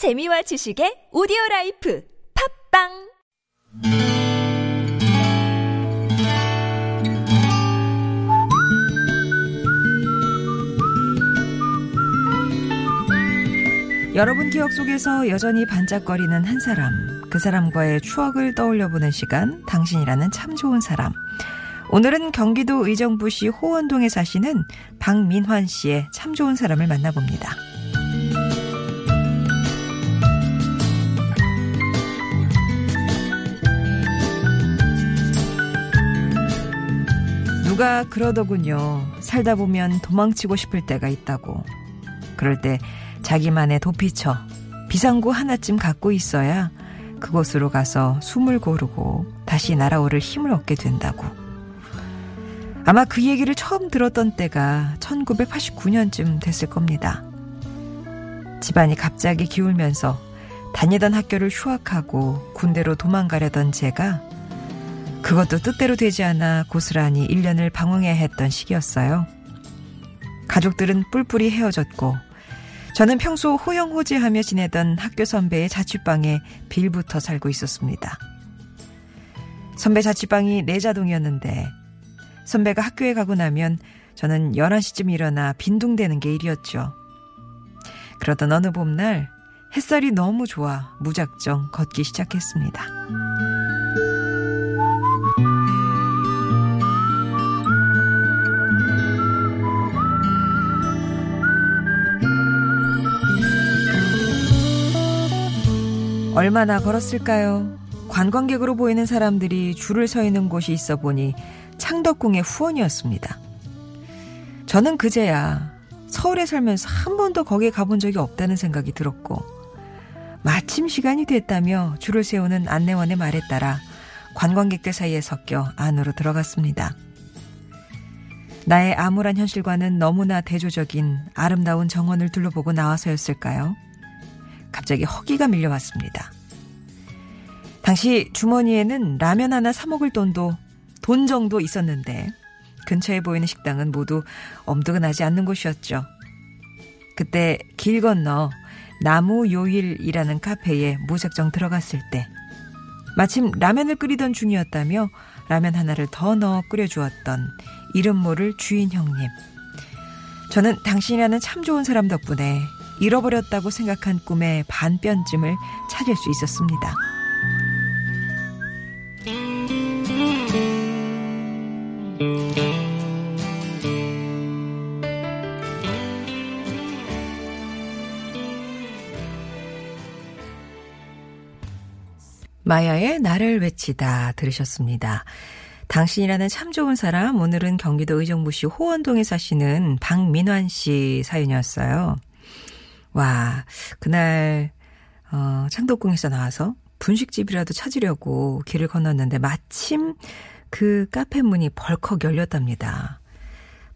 재미와 지식의 오디오 life 팟빵 여러분 기억 속에서 여전히 반짝거리는 한 사람, 그 사람과의 추억을 떠올려보는 시간, 당신이라는 참 좋은 사람. 오늘은 경기도 의정부시 호원동에 사시는 박민환 씨의 참 좋은 사람을 만나봅니다. 누가 그러더군요. 살다 보면 도망치고 싶을 때가 있다고. 그럴 때 자기만의 도피처, 비상구 하나쯤 갖고 있어야 그곳으로 가서 숨을 고르고 다시 날아오를 힘을 얻게 된다고. 아마 그 얘기를 처음 들었던 때가 1989년쯤 됐을 겁니다. 집안이 갑자기 기울면서 다니던 학교를 휴학하고 군대로 도망가려던 제가 그것도 뜻대로 되지 않아 고스란히 1년을 방황해야 했던 시기였어요. 가족들은 뿔뿔이 헤어졌고 저는 평소 호영호재하며 지내던 학교 선배의 자취방에 빌부터 살고 있었습니다. 선배 자취방이 내자동이었는데 선배가 학교에 가고 나면 저는 11시쯤 일어나 빈둥대는 게 일이었죠. 그러던 어느 봄날 햇살이 너무 좋아 무작정 걷기 시작했습니다. 얼마나 걸었을까요? 관광객으로 보이는 사람들이 줄을 서 있는 곳이 있어 보니 창덕궁의 후원이었습니다. 저는 그제야 서울에 살면서 한 번도 거기에 가본 적이 없다는 생각이 들었고 마침 시간이 됐다며 줄을 세우는 안내원의 말에 따라 관광객들 사이에 섞여 안으로 들어갔습니다. 나의 암울한 현실과는 너무나 대조적인 아름다운 정원을 둘러보고 나와서였을까요? 갑자기 허기가 밀려왔습니다. 당시 주머니에는 라면 하나 사 먹을 돈도 돈 정도 있었는데 근처에 보이는 식당은 모두 엄두가 나지 않는 곳이었죠. 그때 길 건너 나무 요일이라는 카페에 무작정 들어갔을 때 마침 라면을 끓이던 중이었다며 라면 하나를 더 넣어 끓여주었던 이름 모를 주인 형님. 저는 당신이라는 참 좋은 사람 덕분에 잃어버렸다고 생각한 꿈의 반뼘쯤을 찾을 수 있었습니다. 마야의 나를 외치다 들으셨습니다. 당신이라는 참 좋은 사람, 오늘은 경기도 의정부시 호원동에 사시는 박민환 씨 사연이었어요. 와, 그날, 어, 창덕궁에서 나와서 분식집이라도 찾으려고 길을 건넜는데 마침 그 카페 문이 벌컥 열렸답니다.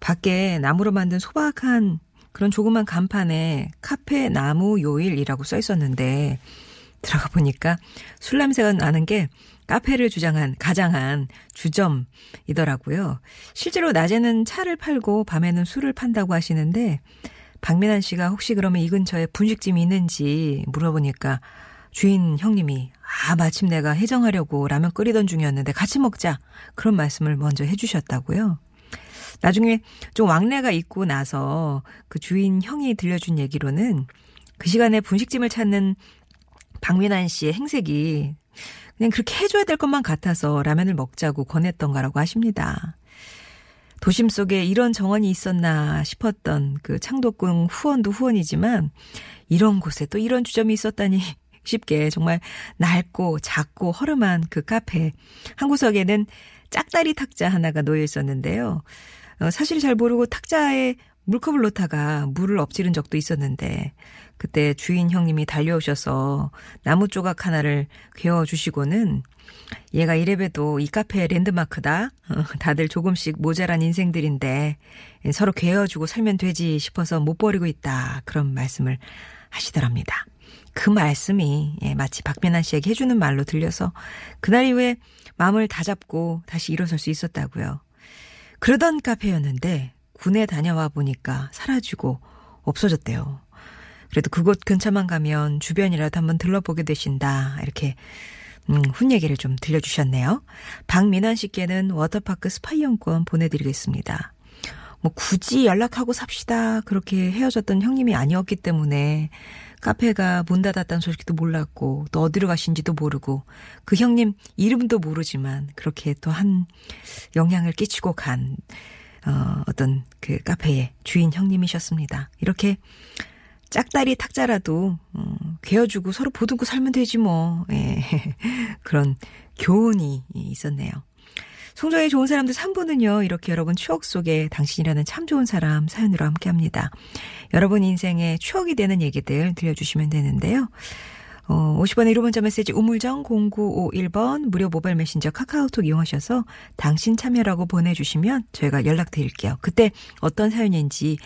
밖에 나무로 만든 소박한 그런 조그만 간판에 카페 나무 요일이라고 써 있었는데 들어가 보니까 술 냄새가 나는 게 카페를 주장한 가장한 주점이더라고요. 실제로 낮에는 차를 팔고 밤에는 술을 판다고 하시는데 박민환 씨가 혹시 그러면 이 근처에 분식집이 있는지 물어보니까 주인 형님이 아 마침 내가 해정하려고 라면 끓이던 중이었는데 같이 먹자 그런 말씀을 먼저 해주셨다고요. 나중에 좀 왕래가 있고 나서 그 주인 형이 들려준 얘기로는 그 시간에 분식집을 찾는 박민환 씨의 행색이 그냥 그렇게 해줘야 될 것만 같아서 라면을 먹자고 권했던가라고 하십니다. 도심 속에 이런 정원이 있었나 싶었던 그 창덕궁 후원도 후원이지만 이런 곳에 또 이런 주점이 있었다니 쉽게 정말 낡고 작고 허름한 그 카페 한 구석에는 짝다리 탁자 하나가 놓여 있었는데요. 어, 사실 잘 모르고 탁자에 물컵을 놓다가 물을 엎지른 적도 있었는데 그때 주인 형님이 달려오셔서 나무 조각 하나를 괴어 주시고는 얘가 이래봬도 이 카페의 랜드마크다. 어, 다들 조금씩 모자란 인생들인데 서로 괴어주고 살면 되지 싶어서 못 버리고 있다. 그런 말씀을 하시더랍니다. 그 말씀이 예, 마치 박민환 씨에게 해주는 말로 들려서 그날 이후에 마음을 다 잡고 다시 일어설 수 있었다고요. 그러던 카페였는데 군에 다녀와 보니까 사라지고 없어졌대요. 그래도 그곳 근처만 가면 주변이라도 한번 들러보게 되신다. 이렇게 음, 훈 얘기를 좀 들려주셨네요. 박민환 씨께는 워터파크 스파 이용권 보내드리겠습니다. 뭐 굳이 연락하고 삽시다 그렇게 헤어졌던 형님이 아니었기 때문에 카페가 문 닫았다는 소식도 몰랐고 또 어디로 가신지도 모르고 그 형님 이름도 모르지만 그렇게 또 한 영향을 끼치고 간 어, 어떤 그 카페의 주인 형님이셨습니다. 이렇게 짝다리 탁자라도 어, 괴어주고 서로 보듬고 살면 되지 뭐 예. 그런 교훈이 있었네요. 송정의 좋은 사람들 3부는요, 이렇게 여러분 추억 속에 당신이라는 참 좋은 사람 사연으로 함께 합니다. 여러분 인생에 추억이 되는 얘기들 들려주시면 되는데요. 어, 50원의 1호 문자 메시지 우물정 0951번 무료 모바일 메신저 카카오톡 이용하셔서 당신 참여라고 보내주시면 저희가 연락드릴게요. 그때 어떤 사연인지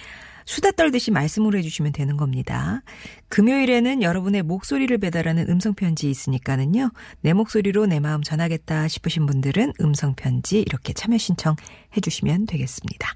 수다 떨듯이 말씀을 해주시면 되는 겁니다. 금요일에는 여러분의 목소리를 배달하는 음성편지 있으니까는요. 내 목소리로 내 마음 전하겠다 싶으신 분들은 음성편지 이렇게 참여 신청해 주시면 되겠습니다.